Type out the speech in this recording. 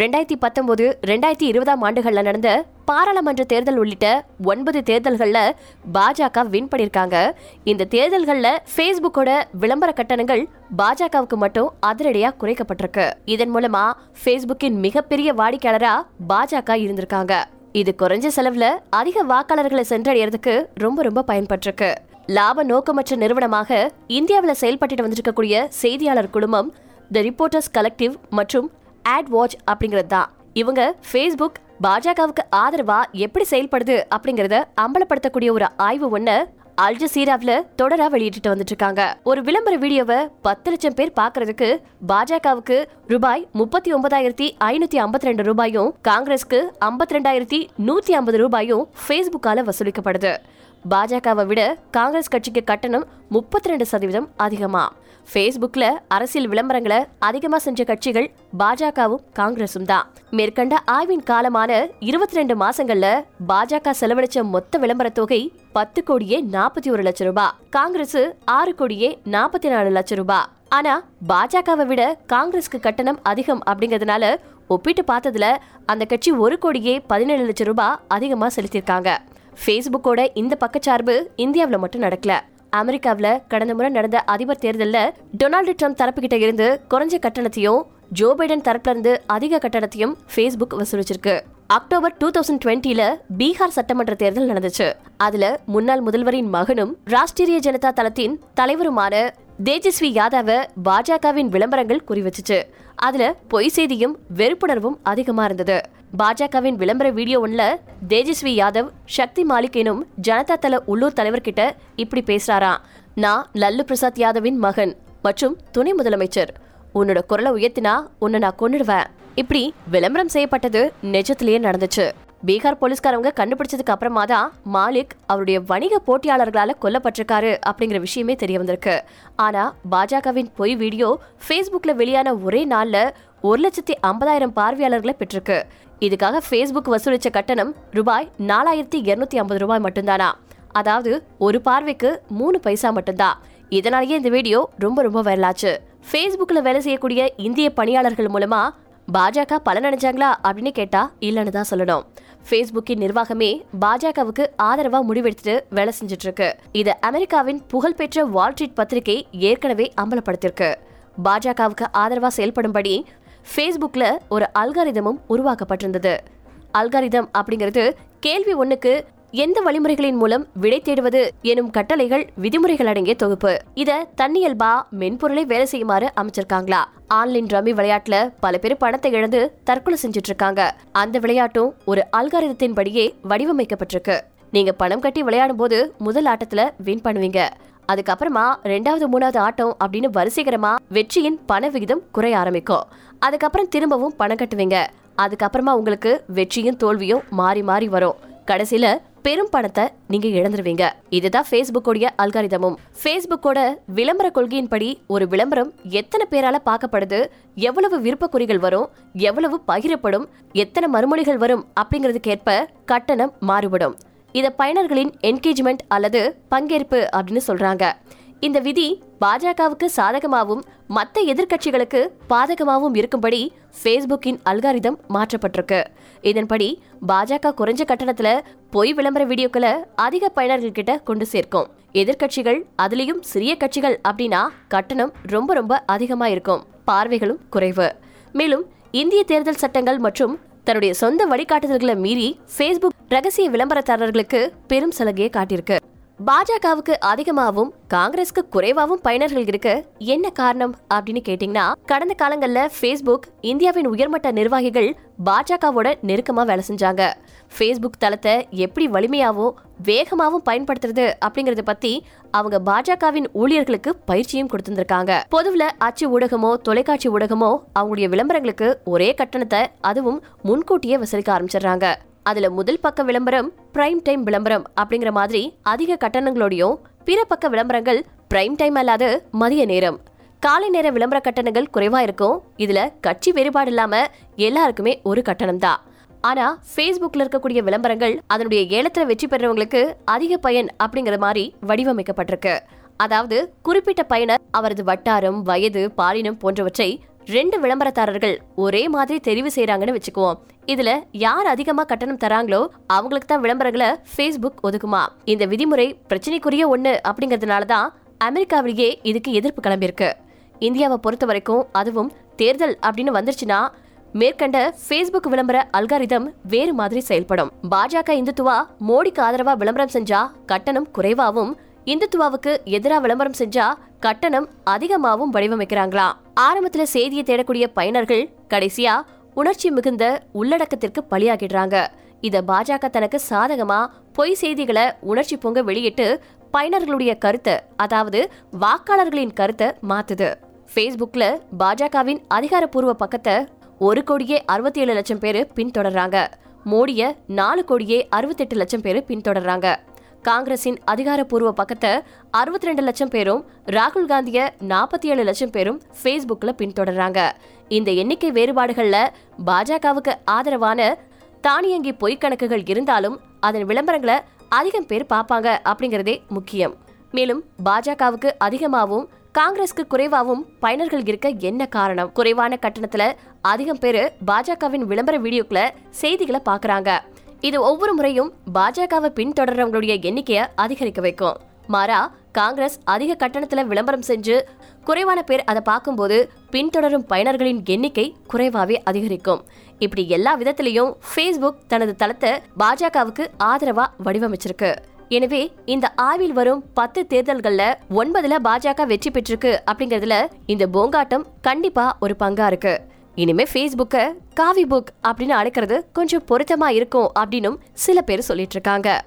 ரெண்டாயிரத்தி பத்தொன்பது ரெண்டாயிரத்தி இருபதாம் ஆண்டுகளில் நடந்த பாராளுமன்ற தேர்தல் உள்ளிட்ட ஒன்பது தேர்தல்களில் பாஜக வின் பண்ணிருக்காங்க. இந்த தேர்தல்களில் ஃபேஸ்புக்கோட விளம்பர கட்டணங்கள் பாஜகவுக்கு மட்டும் அதிரடியாக குறைக்கப்பட்டிருக்கு. இதன் மூலமா ஃபேஸ்புக்கின் மிகப்பெரிய வாடிக்கையாளராக பாஜக இருந்திருக்காங்க. இது குறைஞ்ச செலவுல அதிக வாக்காளர்களை சென்றடையறதுக்கு ரொம்ப ரொம்ப பயன்பட்டிருக்கு. லாப நோக்கமற்ற நிறுவனமாக இந்தியாவில் செயல்பட்டு வந்திருக்கக்கூடிய செய்தியாளர் குழுமம் த ரிப்போர்ட்டர்ஸ் கலெக்டிவ் மற்றும் ஆட் வாட்ச் அப்படிங்கிறது தான் இவங்க ஃபேஸ்புக் பாஜகவுக்கு ஆதரவா எப்படி செயல்படுது அப்படிங்கறத அம்பலப்படுத்தக்கூடிய ஒரு ஆய்வு ஒண்ணு அல் ஜசீராவில் தொடரா வெளியிட்டு வந்துட்டு இருக்காங்க ஒரு விளம்பர வீடியோவை பத்து லட்சம் பேர் பாக்குறதுக்கு பாஜகவுக்கு ரூபாய் முப்பத்தி ஒன்பதாயிரத்தி ஐநூத்தி ஐம்பத்தி ரெண்டு ரூபாயும் காங்கிரஸ்க்கு ஐம்பத்தி ரெண்டாயிரத்தி நூத்தி ஐம்பது ரூபாயும் ஃபேஸ்புக்கால வசூலிக்கப்படுது. பாஜகவை விட காங்கிரஸ் கட்சிக்கு கட்டணம் முப்பத்தி ரெண்டு சதவீதம் அதிகமா. ஃபேஸ்புக்ல அரசியல் விளம்பரங்களை அதிகமா செஞ்ச கட்சிகள் பாஜகவும் காங்கிரசும் தான். மேற்கண்ட ஆய்வின் காலமான இருபத்தி ரெண்டு மாசங்கள்ல பாஜக செலவழிச்ச மொத்த விளம்பர தொகை பத்து கோடியே நாற்பத்தி ஒரு லட்சம் ரூபாய் காங்கிரஸ் ஆறு கோடியே நாற்பத்தி நாலு லட்சம் ரூபாய் ஆனா பாஜகவை விட காங்கிரஸ்க்கு கட்டணம் அதிகம் அப்படிங்கறதுனால ஒப்பிட்டு பார்த்ததுல அந்த கட்சி ஒரு கோடியே பதினேழு லட்சம் ரூபாய் அதிகமா செலுத்தியிருக்காங்க. ஃபேஸ்புக்கோட இந்த பக்கச்சார்பு இந்தியாவில் மட்டும் நடக்கல. அமெரிக்காவில் கடந்த முறை நடந்த அதிபர் தேர்தலில் டொனால்டு ட்ரம்ப் தரப்புக்கிட்ட இருந்து குறைஞ்ச கட்டணத்தையும் ஜோ பைடன் தரப்புல இருந்து அதிக கட்டணத்தையும் ஃபேஸ்புக் வசூலிச்சிருக்கு. அக்டோபர் டூ தௌசண்ட் டுவெண்ட்டில பீகார் சட்டமன்ற தேர்தல் நடந்துச்சு. அதுல முன்னாள் முதல்வரின் மகனும் ராஷ்டிரிய ஜனதா தளத்தின் தலைவருமான தேஜஸ்வி யாதவ பாஜகவின் விளம்பரங்கள் குறிவச்சுச்சு அதுல பொய் செய்தியும் வெறுப்புணர்வும் அதிகமா இருந்தது. பாஜகவின் விளம்பர வீடியோ ஒன்ல தேஜஸ்வி யாதவ் சக்தி மாலிக் எனும் ஜனதா தள உள்ளூர் தலைவர்கிட்ட இப்படி பேசுறாராம் நான் லல்லு பிரசாத் யாதவின் மகன் மற்றும் துணை முதலமைச்சர். உன்னோட குரலை உயர்த்தினா உன்னை நான் கொன்னுடுவேன். இப்படி விளம்பரம் செய்யப்பட்டது நிஜத்திலேயே நடந்துச்சு. பீகார் போலீஸ்காரவங்க கண்டுபிடிச்சதுக்கு அப்புறமா தான் மாலிக் அவருடைய வணிக போட்டியாளர்களால கொல்லப்பட்டிருக்காரு அப்படிங்கிற விஷயமே தெரிய வந்திருக்கு. ஆனா பாஜகவின் பொய் வீடியோ ஃபேஸ்புக்கில் வெளியான ஒரே நாள்ல ஒரு லட்சத்தி ஐம்பதாயிரம் பார்வையாளர்களை பெற்றிருக்கு. இதுக்காக ஃபேஸ்புக் வசூலிச்ச கட்டணம் ரூபாய் நாலாயிரத்தி இருநூத்தி ஐம்பது ரூபாய் மட்டும்தானா? அதாவது ஒரு பார்வைக்கு மூணு பைசா மட்டும்தான். இதனாலேயே இந்த வீடியோ ரொம்ப ரொம்ப வைரலாச்சு. ஃபேஸ்புக்கில் வேலை செய்யக்கூடிய இந்திய பணியாளர்கள் மூலமா பாஜக பலன் அடைஞ்சாங்களா அப்படின்னு கேட்டா இல்லைன்னு தான் சொல்லணும். ஃபேஸ்புக்கின் நிர்வாகமே பாஜகவுக்கு ஆதரவா முடிவெடுத்துட்டு வேலை செஞ்சுட்டு இருக்கு இது அமெரிக்காவின் புகழ்பெற்ற வால்ஸ்ட்ரீட் பத்திரிகை ஏற்கனவே அம்பலப்படுத்திருக்கு பாஜகவுக்கு ஆதரவா செயல்படும்படி ஃபேஸ்புக்கில் ஒரு அல்காரிதமும் உருவாக்கப்பட்டிருந்தது. அல்காரிதம் அப்படிங்கிறது கேள்வி ஒன்றுக்கு எந்த வழிமுறைகளின் மூலம் விடை தேடுவது எனும் கட்டளைகள் விதிமுறைகள் அடங்கிய தொகுப்பு. இத தன்னியல்பா மென்பொருளை வேலை செய்யுமாறு அமைச்சிருக்காங்களா? ஆன்லைன் ரம்மி விளையாட்டுல பல பேர் பணத்தை இழந்து தற்கொலை செஞ்சுட்டு இருக்காங்க அந்த விளையாட்டும் ஒரு அல்காரிதத்தின் படியே வடிவமைக்கப்பட்டிருக்கு. நீங்க பணம் கட்டி விளையாடும் போது முதல் ஆட்டத்துல வின் பண்ணுவீங்க. அதுக்கப்புறமா ரெண்டாவது மூணாவது ஆட்டம் அப்படின்னு வரிசைகரமா வெற்றியின் பண விகிதம் குறைய ஆரம்பிக்கும். அதுக்கப்புறம் திரும்பவும் பணம் கட்டுவீங்க. அதுக்கப்புறமா உங்களுக்கு வெற்றியும் தோல்வியும் மாறி மாறி வரும். கடைசியில பெரும் பணத்தை நீங்க இழந்துருவீங்க. இதுதான் ஃபேஸ்புக்கோடைய அல்காரிதமும் ஃபேஸ்புக்கோட விளம்பர கொள்கையின்படி ஒரு விளம்பரம் எத்தனை பேரால பார்க்கப்படுது எவ்வளவு விருப்பக்குறிகள் வரும் எவ்வளவு பகிரப்படும் எத்தனை மறுமொழிகள் வரும் அப்படிங்கிறதுக்கேற்ப கட்டணம் மாறுபடும் இதை பயனர்களின் என்கேஜ்மெண்ட் அல்லது பங்கேற்பு அப்படின்னு சொல்றாங்க. இந்த விதி பாஜகவுக்கு சாதகமாகவும் மற்ற எதிர்க்கட்சிகளுக்கு பாதகமாகவும் இருக்கும்படி ஃபேஸ்புக்கின் அல்காரிதம் மாற்றப்பட்டிருக்கு. இதன்படி பாஜக குறைஞ்ச கட்டணத்துல பொய் விளம்பர வீடியோக்களை அதிக பயனர்கள் கிட்ட கொண்டு சேர்க்கும். எதிர்க்கட்சிகள் அதுலயும் சிறிய கட்சிகள் அப்படின்னா கட்டணம் ரொம்ப ரொம்ப அதிகமா இருக்கும் பார்வைகளும் குறைவு. மேலும் இந்திய தேர்தல் சட்டங்கள் மற்றும் தன்னுடைய சொந்த வழிகாட்டுதல்களை மீறி ஃபேஸ்புக் ரகசிய விளம்பரதாரர்களுக்கு பெரும் சலுகையை காட்டியிருக்கு. பாஜகவுக்கு அதிகமாகவும் காங்கிரஸ்க்கு குறைவாகவும் பயனர்கள் இருக்க என்ன காரணம் அப்படின்னு கேட்டீங்கன்னா கடந்த காலங்கள்ல ஃபேஸ்புக் இந்தியாவின் உயர்மட்ட நிர்வாகிகள் பாஜகவோட நெருக்கமா வேலை செஞ்சாங்க. ஃபேஸ்புக் தளத்தை எப்படி வலிமையாவும் வேகமாவும் பயன்படுத்துறது அப்படிங்கறத பத்தி அவங்க பாஜகவின் ஊழியர்களுக்கு பயிற்சியும் கொடுத்திருந்திருக்காங்க. பொதுவில் அச்சு ஊடகமோ தொலைக்காட்சி ஊடகமோ அவங்களுடைய விளம்பரங்களுக்கு ஒரே கட்டணத்தை அதுவும் முன்கூட்டியே வசூலிக்க ஆரம்பிச்சிடுறாங்க. அதுல முதல் பக்க விளம்பரம் பிரைம் டைம் விளம்பரம் அப்படிங்கிற மாதிரி அதிக கட்டணங்களோடையும் பிற பக்க விளம்பரங்கள் பிரைம் டைம் அல்லாத மதிய நேரம். காலை நேர விளம்பர கட்டணங்கள் குறைவா இருக்கும். இதுல கட்சி வேறுபாடு இல்லாம எல்லாருக்குமே ஒரு கட்டணம் தான் ஆனா ஃபேஸ்புக்ல இருக்கக்கூடிய விளம்பரங்கள் அதனுடைய ஏலத்துல வெற்றி பெறவங்களுக்கு அதிக பயன் அப்படிங்கிற மாதிரி வடிவமைக்கப்பட்டிருக்கு. அதாவது குறிப்பிட்ட பயனர் அவரது வட்டாரம் வயது பாலினம் போன்றவற்றை ரெண்டு விளம்பரதாரர்கள் ஒரே மாதிரி தெரிவு செய்யறாங்கன்னு வச்சுக்குவோம். இதுல யார் அதிகமா கட்டணம் தராங்களோ அவங்களுக்கு தான் விளம்பரங்களை ஃபேஸ்புக் ஒதுக்குமா? இந்த விதிமுறை பிரச்சனைக்குரிய ஒண்ணு அப்படிங்கறதுனால தான் அமெரிக்காவிலேயே இதுக்கு எதிர்ப்பு கிளம்பியிருக்கு. இந்தியாவை பொறுத்த வரைக்கும் அதுவும் தேர்தல் அப்படின்னு வந்துருச்சுன்னா மேற்கண்ட ஃபேஸ்புக் விளம்பர அல்காரிதம் வேறு மாதிரி செயல்படும். பாஜக இந்துத்துவா மோடிக்கு ஆதரவா விளம்பரம் செஞ்சா கட்டணம் குறைவாவும் இந்துத்துவாவுக்கு எதிராக விளம்பரம் செஞ்சா கட்டணம் அதிகமாகவும் வடிவமைக்கிறாங்களா? ஆரம்பத்துல செய்தியை தேடக்கூடிய பயனர்கள் கடைசியா உணர்ச்சி மிகுந்த உள்ளடக்கத்திற்கு பலியாகிடுறாங்க. இத பாஜக தனக்கு சாதகமா பொய் செய்திகளை உணர்ச்சி பொங்க வெளியிட்டு பயனர்களுடைய கருத்தை அதாவது வாக்காளர்களின் கருத்தை மாத்துது. ஃபேஸ்புக்ல பாஜகவின் அதிகாரப்பூர்வ பக்கத்தை ஒரு கோடியே அறுபத்தி ஏழு லட்சம் பேர் பின்தொடர்றாங்க. மோடிய நாலு கோடியே அறுபத்தெட்டு லட்சம் பேர் பின்தொடர்றாங்க. காங்கிரசின் அதிகாரப்பூர்வ பக்கத்தை அறுபத்தி ரெண்டு லட்சம் பேரும் ராகுல் காந்திய நாற்பத்தி ஏழு லட்சம் பேரும் ஃபேஸ்புக்ல பின்தொடர்றாங்க. இந்த எண்ணிக்கை வேறுபாடுகள்ல பாஜகவுக்கு ஆதரவான தானியங்கி பொய்க்கணக்குகள் இருந்தாலும் அதன் விளம்பரங்களை அதிகம் பேர் பார்ப்பாங்க அப்படிங்கிறதே முக்கியம். மேலும் பாஜகவுக்கு அதிகமாகவும் காங்கிரஸ்க்கு குறைவாகவும் பயனர்கள் இருக்க என்ன காரணம்? குறைவான கட்டணத்துல அதிகம் பேரு பாஜகவின் விளம்பர வீடியோக்களை செய்திகளை பாக்குறாங்க. இது ஒவ்வொரு முறையும் பாஜகவை பின்தொடர்றவங்களுடைய எண்ணிக்கையை அதிகரிக்க வைக்கும். மாறா காங்கிரஸ் அதிக கட்டணத்துல விளம்பரம் செஞ்சு குறைவான பேர் அதை பார்க்கும்போது பின்தொடரும் பயனர்களின் எண்ணிக்கை குறைவாவே அதிகரிக்கும். இப்படி எல்லா விதத்திலையும் ஃபேஸ்புக் தனது தளத்தை பாஜகவுக்கு ஆதரவா வடிவமைச்சிருக்கு. எனவே இந்த ஆய்வில் வரும் பத்து தேர்தல்கள்ல ஒன்பதுல பாஜக வெற்றி பெற்றிருக்கு அப்படிங்கறதுல இந்த போங்காட்டம் கண்டிப்பா ஒரு பங்கா இருக்கு. இனிமே ஃபேஸ்புக்க காவி புக் அப்படின்னு அழைக்கிறது கொஞ்சம் பொருத்தமா இருக்கும் அப்படின்னும் சில பேர் சொல்லிட்டு இருக்காங்க.